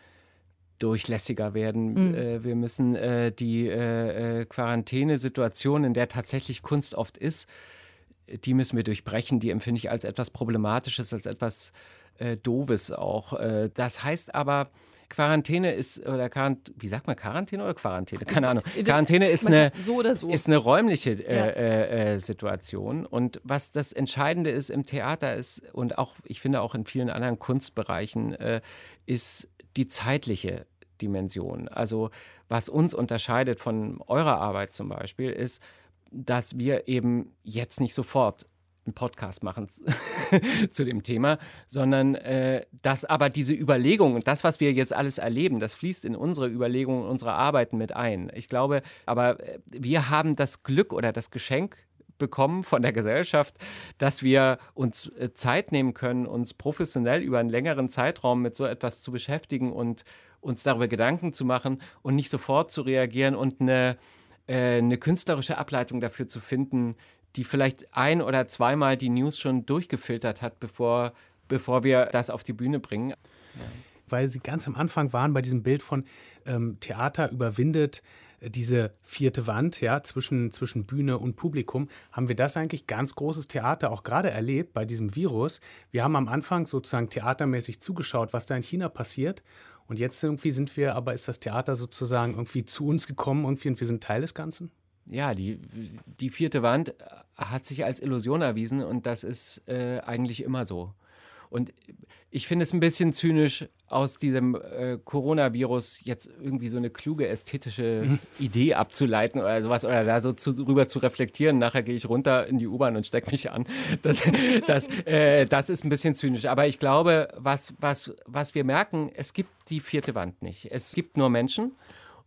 durchlässiger werden. Mhm. Äh, wir müssen äh, die äh, äh, Quarantänesituation, in der tatsächlich Kunst oft ist, die müssen wir durchbrechen. Die empfinde ich als etwas Problematisches, als etwas äh, Doofes auch. Äh, das heißt aber, Quarantäne ist, oder Quarant wie sagt man, Quarantäne oder Quarantäne? Keine Ahnung. Quarantäne ist eine, so so. ist eine räumliche äh, ja. äh, Situation. Und was das Entscheidende ist im Theater ist, und auch, ich finde auch in vielen anderen Kunstbereichen, äh, ist die zeitliche Dimension. Also was uns unterscheidet von eurer Arbeit zum Beispiel, ist, dass wir eben jetzt nicht sofort einen Podcast machen zu dem Thema, sondern äh, dass aber diese Überlegung und das, was wir jetzt alles erleben, das fließt in unsere Überlegungen, unsere Arbeiten mit ein. Ich glaube, aber äh, wir haben das Glück oder das Geschenk bekommen von der Gesellschaft, dass wir uns äh, Zeit nehmen können, uns professionell über einen längeren Zeitraum mit so etwas zu beschäftigen und uns darüber Gedanken zu machen und nicht sofort zu reagieren und eine, äh, eine künstlerische Ableitung dafür zu finden, die vielleicht ein oder zweimal die News schon durchgefiltert hat, bevor, bevor wir das auf die Bühne bringen. Ja. Weil Sie ganz am Anfang waren bei diesem Bild von ähm, Theater überwindet äh, diese vierte Wand ja, zwischen, zwischen Bühne und Publikum, haben wir das eigentlich ganz großes Theater auch gerade erlebt bei diesem Virus. Wir haben am Anfang sozusagen theatermäßig zugeschaut, was da in China passiert. Und jetzt irgendwie sind wir, aber ist das Theater sozusagen irgendwie zu uns gekommen irgendwie und wir sind Teil des Ganzen? Ja, die, die vierte Wand hat sich als Illusion erwiesen und das ist äh, eigentlich immer so. Und ich finde es ein bisschen zynisch, aus diesem äh, Coronavirus jetzt irgendwie so eine kluge ästhetische mhm. Idee abzuleiten oder sowas oder da so zu, drüber zu reflektieren. Nachher gehe ich runter in die U-Bahn und stecke mich an. Das, das, äh, das ist ein bisschen zynisch. Aber ich glaube, was, was, was wir merken, es gibt die vierte Wand nicht. Es gibt nur Menschen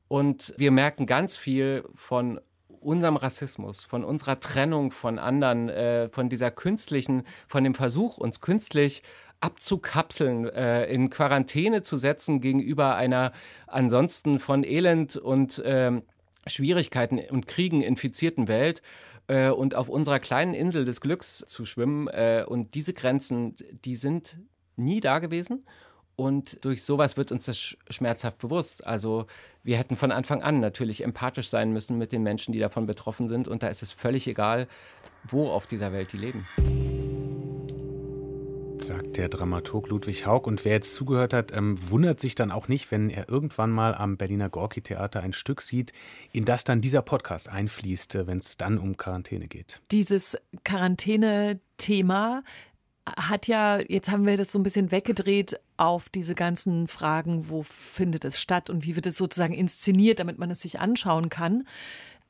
und wir merken ganz viel von unserem Rassismus, von unserer Trennung von anderen, äh, von dieser künstlichen, von dem Versuch, uns künstlich abzukapseln, äh, in Quarantäne zu setzen gegenüber einer ansonsten von Elend und äh, Schwierigkeiten und Kriegen infizierten Welt äh, und auf unserer kleinen Insel des Glücks zu schwimmen. Äh, und diese Grenzen, die sind nie da gewesen. Und durch sowas wird uns das schmerzhaft bewusst. Also wir hätten von Anfang an natürlich empathisch sein müssen mit den Menschen, die davon betroffen sind. Und da ist es völlig egal, wo auf dieser Welt die leben. Sagt der Dramaturg Ludwig Haug. Und wer jetzt zugehört hat, ähm, wundert sich dann auch nicht, wenn er irgendwann mal am Berliner Gorki-Theater ein Stück sieht, in das dann dieser Podcast einfließt, äh, wenn es dann um Quarantäne geht. Dieses Quarantäne-Thema hat ja, jetzt haben wir das so ein bisschen weggedreht auf diese ganzen Fragen, wo findet es statt und wie wird es sozusagen inszeniert, damit man es sich anschauen kann.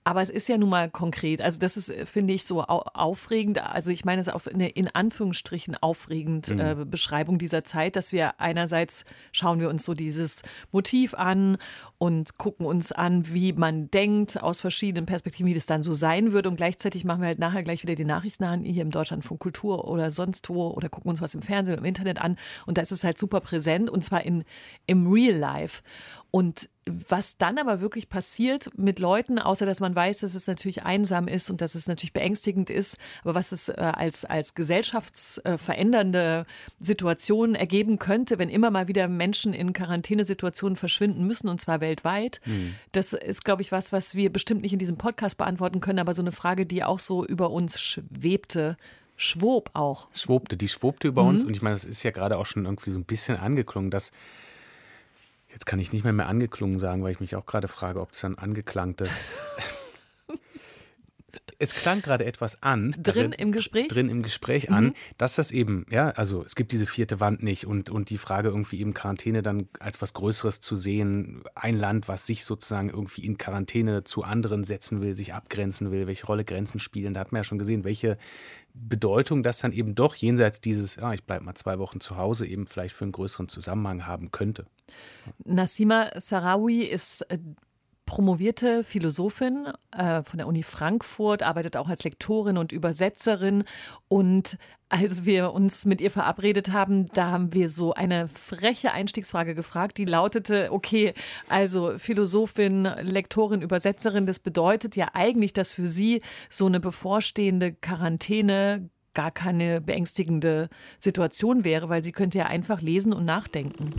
Aber es ist ja nun mal konkret. Also das ist, finde ich, so aufregend. Also ich meine es auf eine in Anführungsstrichen aufregend mhm. äh, Beschreibung dieser Zeit, dass wir einerseits schauen wir uns so dieses Motiv an und gucken uns an, wie man denkt aus verschiedenen Perspektiven, wie das dann so sein wird. Und gleichzeitig machen wir halt nachher gleich wieder die Nachrichten an, hier im Deutschlandfunk Kultur oder sonst wo oder gucken uns was im Fernsehen, im Internet an. Und da ist es halt super präsent und zwar in, im Real Life. Und was dann aber wirklich passiert mit Leuten, außer dass man weiß, dass es natürlich einsam ist und dass es natürlich beängstigend ist, aber was es äh, als, als gesellschaftsverändernde Situation ergeben könnte, wenn immer mal wieder Menschen in Quarantänesituationen verschwinden müssen, und zwar weltweit. Mhm. Das ist, glaube ich, was, was wir bestimmt nicht in diesem Podcast beantworten können, aber so eine Frage, die auch so über uns schwebte schwob auch. Schwobte, die schwobte über mhm. uns. Und ich meine, das ist ja gerade auch schon irgendwie so ein bisschen angeklungen, dass. Jetzt kann ich nicht mehr mehr angeklungen sagen, weil ich mich auch gerade frage, ob es dann angeklangte. es klang gerade etwas an. Drin im Gespräch? Drin im Gespräch an, mhm. dass das eben, ja, also es gibt diese vierte Wand nicht und, und die Frage irgendwie eben Quarantäne dann als was Größeres zu sehen, ein Land, was sich sozusagen irgendwie in Quarantäne zu anderen setzen will, sich abgrenzen will, welche Rolle Grenzen spielen, da hat man ja schon gesehen, welche Bedeutung das dann eben doch jenseits dieses, ja, ich bleibe mal zwei Wochen zu Hause, eben vielleicht für einen größeren Zusammenhang haben könnte. Nassima Sarawi ist äh, promovierte Philosophin äh, von der Uni Frankfurt, arbeitet auch als Lektorin und Übersetzerin. Und als wir uns mit ihr verabredet haben, da haben wir so eine freche Einstiegsfrage gefragt, die lautete, okay, also Philosophin, Lektorin, Übersetzerin, das bedeutet ja eigentlich, dass für sie so eine bevorstehende Quarantäne gar keine beängstigende Situation wäre, weil sie könnte ja einfach lesen und nachdenken.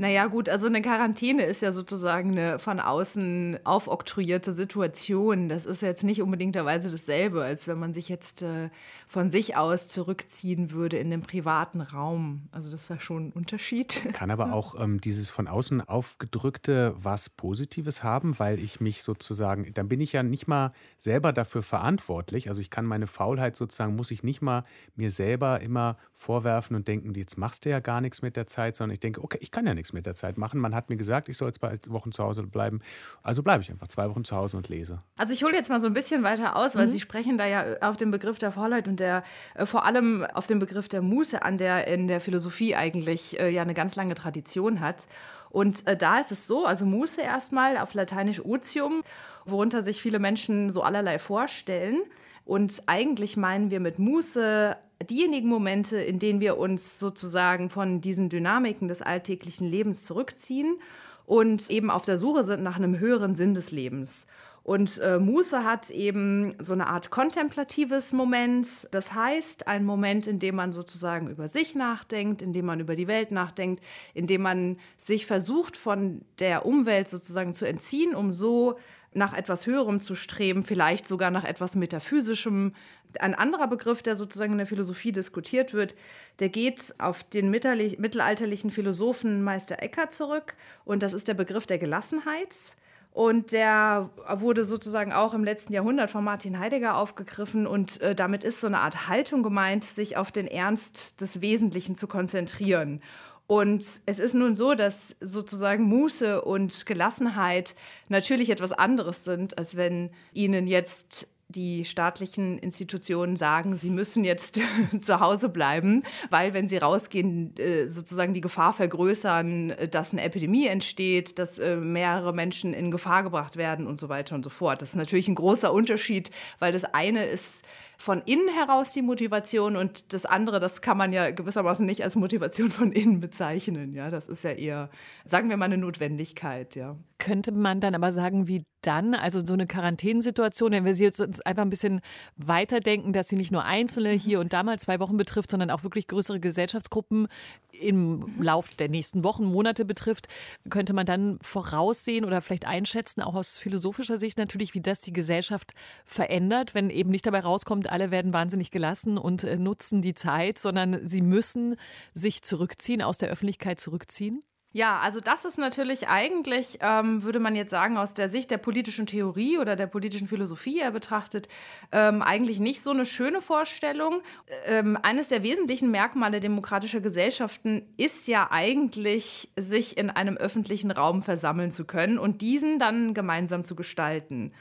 Naja, gut, also eine Quarantäne ist ja sozusagen eine von außen aufoktroyierte Situation. Das ist jetzt nicht unbedingterweise dasselbe, als wenn man sich jetzt äh, von sich aus zurückziehen würde in den privaten Raum. Also das ist ja schon ein Unterschied. Kann aber auch ähm, dieses von außen aufgedrückte was Positives haben, weil ich mich sozusagen, dann bin ich ja nicht mal selber dafür verantwortlich. Also ich kann meine Faulheit sozusagen, muss ich nicht mal mir selber immer vorwerfen und denken, jetzt machst du ja gar nichts mit der Zeit, sondern ich denke, okay, ich kann ja nichts mit der Zeit machen. Man hat mir gesagt, ich soll zwei Wochen zu Hause bleiben. Also bleibe ich einfach zwei Wochen zu Hause und lese. Also ich hole jetzt mal so ein bisschen weiter aus, weil mhm. Sie sprechen da ja auf den Begriff der Faulheit und der äh, vor allem auf den Begriff der Muße an, der in der Philosophie eigentlich äh, ja eine ganz lange Tradition hat. Und äh, da ist es so, also Muße erstmal auf Lateinisch Otium, worunter sich viele Menschen so allerlei vorstellen. Und eigentlich meinen wir mit Muße diejenigen Momente, in denen wir uns sozusagen von diesen Dynamiken des alltäglichen Lebens zurückziehen und eben auf der Suche sind nach einem höheren Sinn des Lebens. Und äh, Muße hat eben so eine Art kontemplatives Moment. Das heißt, ein Moment, in dem man sozusagen über sich nachdenkt, in dem man über die Welt nachdenkt, in dem man sich versucht, von der Umwelt sozusagen zu entziehen, um so nach etwas Höherem zu streben, vielleicht sogar nach etwas Metaphysischem. Ein anderer Begriff, der sozusagen in der Philosophie diskutiert wird, der geht auf den mittelalterlichen Philosophen Meister Eckhart zurück und das ist der Begriff der Gelassenheit. Und der wurde sozusagen auch im letzten Jahrhundert von Martin Heidegger aufgegriffen. Und äh, damit ist so eine Art Haltung gemeint, sich auf den Ernst des Wesentlichen zu konzentrieren. Und es ist nun so, dass sozusagen Muße und Gelassenheit natürlich etwas anderes sind, als wenn Ihnen jetzt die staatlichen Institutionen sagen, sie müssen jetzt zu Hause bleiben, weil wenn sie rausgehen, äh, sozusagen die Gefahr vergrößern, äh, dass eine Epidemie entsteht, dass äh, mehrere Menschen in Gefahr gebracht werden und so weiter und so fort. Das ist natürlich ein großer Unterschied, weil das eine ist von innen heraus die Motivation und das andere, das kann man ja gewissermaßen nicht als Motivation von innen bezeichnen. Ja, das ist ja eher, sagen wir mal, eine Notwendigkeit. Ja. Könnte man dann aber sagen, wie dann, also so eine Quarantänensituation, wenn wir sie jetzt einfach ein bisschen weiterdenken, dass sie nicht nur Einzelne hier und da mal zwei Wochen betrifft, sondern auch wirklich größere Gesellschaftsgruppen im Lauf der nächsten Wochen, Monate betrifft, könnte man dann voraussehen oder vielleicht einschätzen, auch aus philosophischer Sicht natürlich, wie das die Gesellschaft verändert, wenn eben nicht dabei rauskommt, alle werden wahnsinnig gelassen und äh, nutzen die Zeit, sondern sie müssen sich zurückziehen, aus der Öffentlichkeit zurückziehen? Ja, also das ist natürlich eigentlich, ähm, würde man jetzt sagen, aus der Sicht der politischen Theorie oder der politischen Philosophie eher betrachtet, ähm, eigentlich nicht so eine schöne Vorstellung. Ähm, eines der wesentlichen Merkmale demokratischer Gesellschaften ist ja eigentlich, sich in einem öffentlichen Raum versammeln zu können und diesen dann gemeinsam zu gestalten.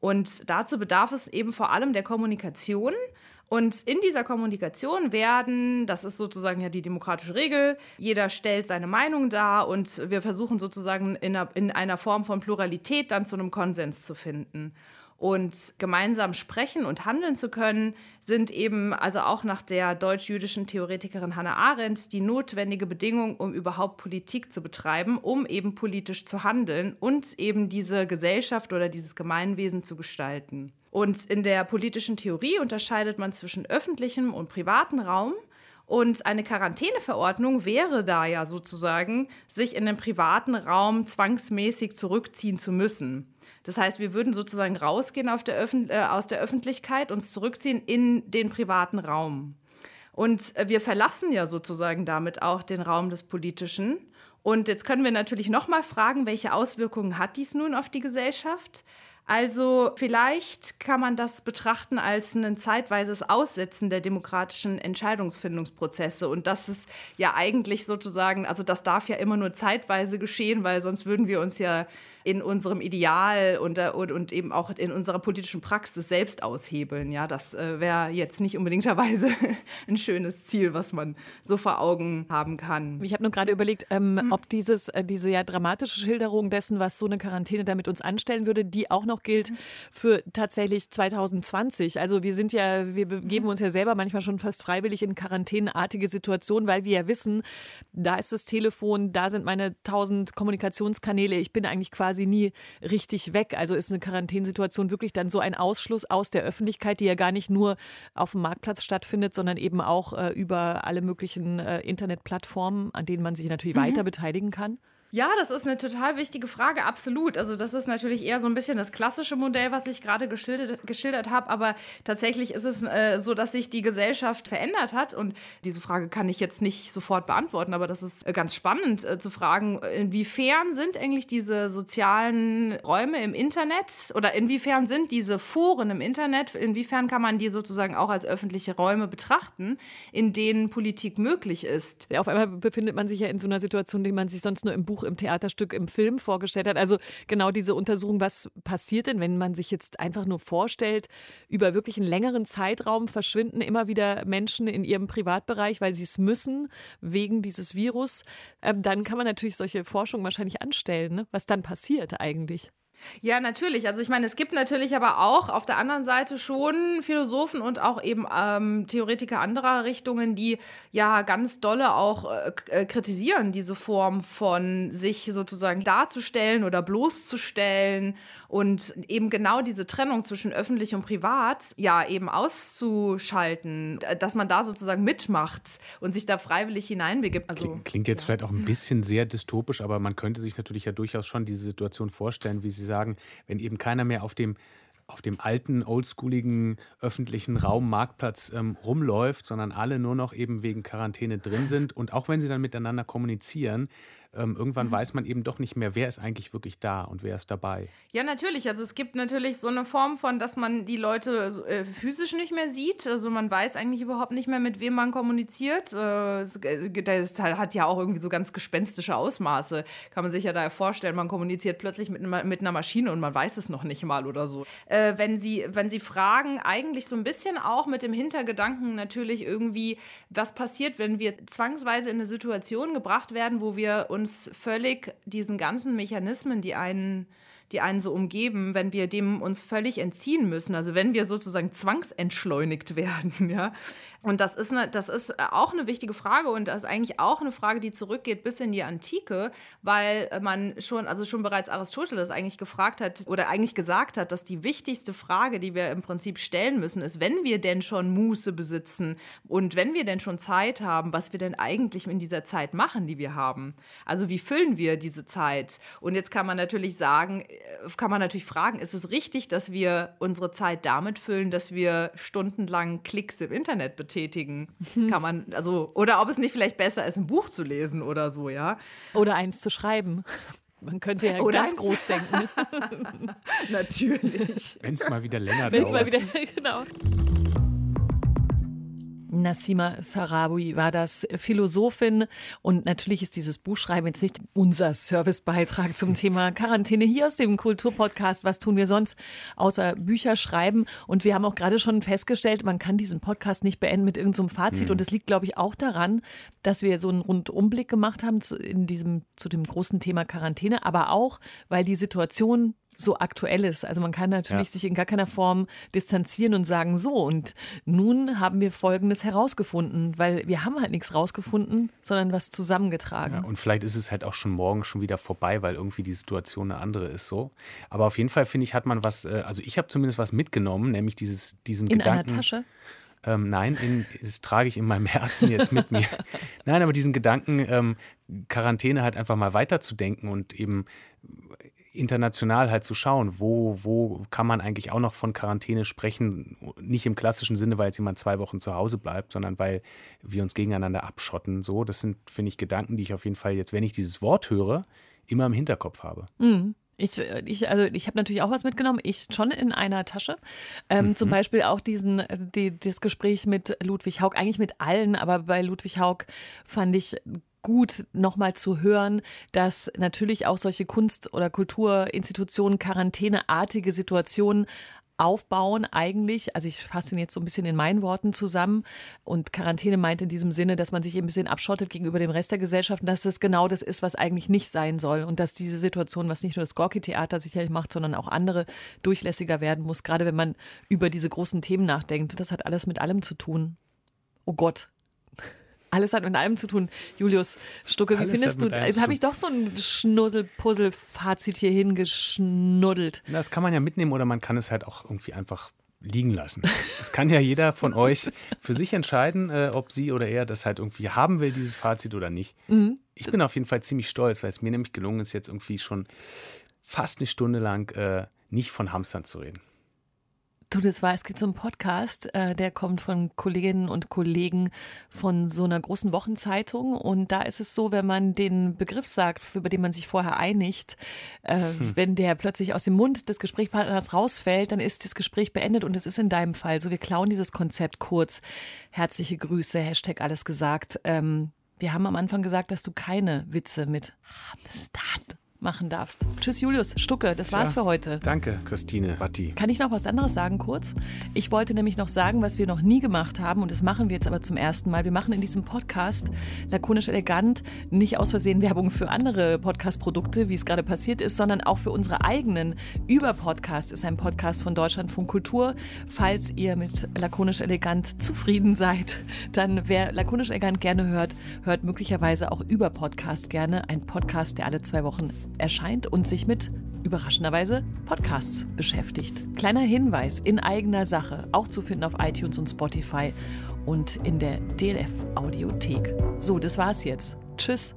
Und dazu bedarf es eben vor allem der Kommunikation und in dieser Kommunikation werden, das ist sozusagen ja die demokratische Regel, jeder stellt seine Meinung dar und wir versuchen sozusagen in einer, in einer Form von Pluralität dann zu einem Konsens zu finden. Und gemeinsam sprechen und handeln zu können, sind eben also auch nach der deutsch-jüdischen Theoretikerin Hannah Arendt die notwendige Bedingung, um überhaupt Politik zu betreiben, um eben politisch zu handeln und eben diese Gesellschaft oder dieses Gemeinwesen zu gestalten. Und in der politischen Theorie unterscheidet man zwischen öffentlichem und privatem Raum. Und eine Quarantäneverordnung wäre da ja sozusagen, sich in den privaten Raum zwangsmäßig zurückziehen zu müssen. Das heißt, wir würden sozusagen rausgehen der äh, aus der Öffentlichkeit, uns zurückziehen in den privaten Raum. Und äh, wir verlassen ja sozusagen damit auch den Raum des Politischen. Und jetzt können wir natürlich noch mal fragen, welche Auswirkungen hat dies nun auf die Gesellschaft? Also vielleicht kann man das betrachten als ein zeitweises Aussetzen der demokratischen Entscheidungsfindungsprozesse. Und das ist ja eigentlich sozusagen, also das darf ja immer nur zeitweise geschehen, weil sonst würden wir uns ja in unserem Ideal und, äh, und, und eben auch in unserer politischen Praxis selbst aushebeln. Ja, das äh, wäre jetzt nicht unbedingterweise ein schönes Ziel, was man so vor Augen haben kann. Ich habe nur gerade überlegt, ähm, hm. ob dieses, äh, diese ja dramatische Schilderung dessen, was so eine Quarantäne damit uns anstellen würde, die auch noch gilt für tatsächlich 2020. Also wir sind ja, wir begeben uns ja selber manchmal schon fast freiwillig in quarantänenartige Situationen, weil wir ja wissen, da ist das Telefon, da sind meine tausend Kommunikationskanäle, ich bin eigentlich quasi quasi nie richtig weg. Also ist eine Quarantänensituation wirklich dann so ein Ausschluss aus der Öffentlichkeit, die ja gar nicht nur auf dem Marktplatz stattfindet, sondern eben auch äh, über alle möglichen äh, Internetplattformen, an denen man sich natürlich mhm. weiter beteiligen kann? Ja, das ist eine total wichtige Frage, absolut. Also das ist natürlich eher so ein bisschen das klassische Modell, was ich gerade geschildert, geschildert habe, aber tatsächlich ist es äh, so, dass sich die Gesellschaft verändert hat und diese Frage kann ich jetzt nicht sofort beantworten, aber das ist äh, ganz spannend äh, zu fragen, inwiefern sind eigentlich diese sozialen Räume im Internet oder inwiefern sind diese Foren im Internet, inwiefern kann man die sozusagen auch als öffentliche Räume betrachten, in denen Politik möglich ist. Ja, auf einmal befindet man sich ja in so einer Situation, die man sich sonst nur im Buch Buch, im Theaterstück, im Film vorgestellt hat. Also genau diese Untersuchung, was passiert denn, wenn man sich jetzt einfach nur vorstellt, über wirklich einen längeren Zeitraum verschwinden immer wieder Menschen in ihrem Privatbereich, weil sie es müssen, wegen dieses Virus. Ähm, dann kann man natürlich solche Forschung wahrscheinlich anstellen, ne? was dann passiert eigentlich. Ja, natürlich. Also ich meine, es gibt natürlich aber auch auf der anderen Seite schon Philosophen und auch eben ähm, Theoretiker anderer Richtungen, die ja ganz dolle auch äh, äh, kritisieren, diese Form von sich sozusagen darzustellen oder bloßzustellen und eben genau diese Trennung zwischen öffentlich und privat ja eben auszuschalten, dass man da sozusagen mitmacht und sich da freiwillig hineinbegibt. Also, Klingt jetzt ja. vielleicht auch ein bisschen sehr dystopisch, aber man könnte sich natürlich ja durchaus schon diese Situation vorstellen, wie Sie sagen, wenn eben keiner mehr auf dem auf dem alten, oldschooligen öffentlichen Raum, Marktplatz ähm, rumläuft, sondern alle nur noch eben wegen Quarantäne drin sind. Und auch wenn sie dann miteinander kommunizieren, ähm, irgendwann mhm. weiß man eben doch nicht mehr, wer ist eigentlich wirklich da und wer ist dabei. Ja, natürlich. Also es gibt natürlich so eine Form von, dass man die Leute äh, physisch nicht mehr sieht. Also man weiß eigentlich überhaupt nicht mehr, mit wem man kommuniziert. Äh, äh das hat ja auch irgendwie so ganz gespenstische Ausmaße. Kann man sich ja da vorstellen, man kommuniziert plötzlich mit, mit einer Maschine und man weiß es noch nicht mal oder so. Äh, wenn, Sie, wenn Sie fragen, eigentlich so ein bisschen auch mit dem Hintergedanken natürlich irgendwie, was passiert, wenn wir zwangsweise in eine Situation gebracht werden, wo wir uns uns völlig diesen ganzen Mechanismen, die einen die einen so umgeben, wenn wir dem uns völlig entziehen müssen, also wenn wir sozusagen zwangsentschleunigt werden, ja. Und das ist, eine, das ist auch eine wichtige Frage und das ist eigentlich auch eine Frage, die zurückgeht bis in die Antike, weil man schon, also schon bereits Aristoteles eigentlich gefragt hat oder eigentlich gesagt hat, dass die wichtigste Frage, die wir im Prinzip stellen müssen, ist, wenn wir denn schon Muße besitzen und wenn wir denn schon Zeit haben, was wir denn eigentlich in dieser Zeit machen, die wir haben. Also wie füllen wir diese Zeit? Und jetzt kann man natürlich sagen, äh, kann man natürlich fragen, ist es richtig, dass wir unsere Zeit damit füllen, dass wir stundenlang Klicks im Internet betätigen? Kann man, also, oder ob es nicht vielleicht besser ist, ein Buch zu lesen oder so, ja? Oder eins zu schreiben. Man könnte ja Oder ganz groß denken. Natürlich. Wenn es mal wieder länger Wenn's dauert. Mal wieder, genau. Nassima Sarawi war das Philosophin und natürlich ist dieses Buchschreiben jetzt nicht unser Servicebeitrag zum Thema Quarantäne hier aus dem Kulturpodcast. Was tun wir sonst außer Bücher schreiben? Und wir haben auch gerade schon festgestellt, man kann diesen Podcast nicht beenden mit irgendeinem so Fazit mhm. und es liegt, glaube ich, auch daran, dass wir so einen Rundumblick gemacht haben zu, in diesem, zu dem großen Thema Quarantäne, aber auch, weil die Situation so aktuell ist. Also man kann natürlich ja. sich in gar keiner Form distanzieren und sagen, so, und nun haben wir Folgendes herausgefunden, weil wir haben halt nichts rausgefunden, sondern was zusammengetragen. Ja, und vielleicht ist es halt auch schon morgen schon wieder vorbei, weil irgendwie die Situation eine andere ist so. Aber auf jeden Fall finde ich, hat man was, äh, also ich habe zumindest was mitgenommen, nämlich dieses, diesen in Gedanken. In einer Tasche? Ähm, nein, in, das trage ich in meinem Herzen jetzt mit mir. Nein, aber diesen Gedanken, ähm, Quarantäne halt einfach mal weiterzudenken und eben international halt zu schauen, wo, wo kann man eigentlich auch noch von Quarantäne sprechen, nicht im klassischen Sinne, weil jetzt jemand zwei Wochen zu Hause bleibt, sondern weil wir uns gegeneinander abschotten. So, das sind, finde ich, Gedanken, die ich auf jeden Fall jetzt, wenn ich dieses Wort höre, immer im Hinterkopf habe. Mhm. Ich, ich, also ich habe natürlich auch was mitgenommen, ich schon in einer Tasche. Ähm, mhm. Zum Beispiel auch diesen, die, das Gespräch mit Ludwig Haug, eigentlich mit allen, aber bei Ludwig Haug fand ich gut, nochmal zu hören, dass natürlich auch solche Kunst- oder Kulturinstitutionen quarantäneartige Situationen aufbauen eigentlich, also ich fasse ihn jetzt so ein bisschen in meinen Worten zusammen und Quarantäne meint in diesem Sinne, dass man sich ein bisschen abschottet gegenüber dem Rest der Gesellschaft und dass das genau das ist, was eigentlich nicht sein soll und dass diese Situation, was nicht nur das Gorki-Theater sicherlich macht, sondern auch andere durchlässiger werden muss, gerade wenn man über diese großen Themen nachdenkt. Das hat alles mit allem zu tun. Oh Gott, alles hat mit allem zu tun. Julius Stucke, wie Alles findest du, jetzt habe ich doch so ein Schnussel-Puzzle-Fazit hier hingeschnuddelt. Das kann man ja mitnehmen oder man kann es halt auch irgendwie einfach liegen lassen. Das kann ja jeder von euch für sich entscheiden, äh, ob sie oder er das halt irgendwie haben will, dieses Fazit oder nicht. Mhm. Ich bin auf jeden Fall ziemlich stolz, weil es mir nämlich gelungen ist, jetzt irgendwie schon fast eine Stunde lang äh, nicht von Hamstern zu reden. Du, das war, es gibt so einen Podcast, äh, der kommt von Kolleginnen und Kollegen von so einer großen Wochenzeitung. Und da ist es so, wenn man den Begriff sagt, über den man sich vorher einigt, äh, hm. wenn der plötzlich aus dem Mund des Gesprächspartners rausfällt, dann ist das Gespräch beendet und es ist in deinem Fall so. Wir klauen dieses Konzept kurz. Herzliche Grüße, Hashtag alles gesagt. Ähm, wir haben am Anfang gesagt, dass du keine Witze mit Hamstern machen darfst. Tschüss, Julius Stucke, das war's für heute. Danke, Christine Watti. Kann ich noch was anderes sagen, kurz? Ich wollte nämlich noch sagen, was wir noch nie gemacht haben, und das machen wir jetzt aber zum ersten Mal. Wir machen in diesem Podcast lakonisch elegant nicht aus Versehen Werbung für andere Podcast-Produkte, wie es gerade passiert ist, sondern auch für unsere eigenen. Über Podcast ist ein Podcast von Deutschlandfunk Kultur. Falls ihr mit lakonisch elegant zufrieden seid, dann wer lakonisch elegant gerne hört, hört möglicherweise auch über Podcast gerne. Ein Podcast, der alle zwei Wochen erscheint und sich mit überraschenderweise Podcasts beschäftigt. Kleiner Hinweis in eigener Sache, auch zu finden auf iTunes und Spotify und in der DLF Audiothek. So, das war's jetzt. Tschüss.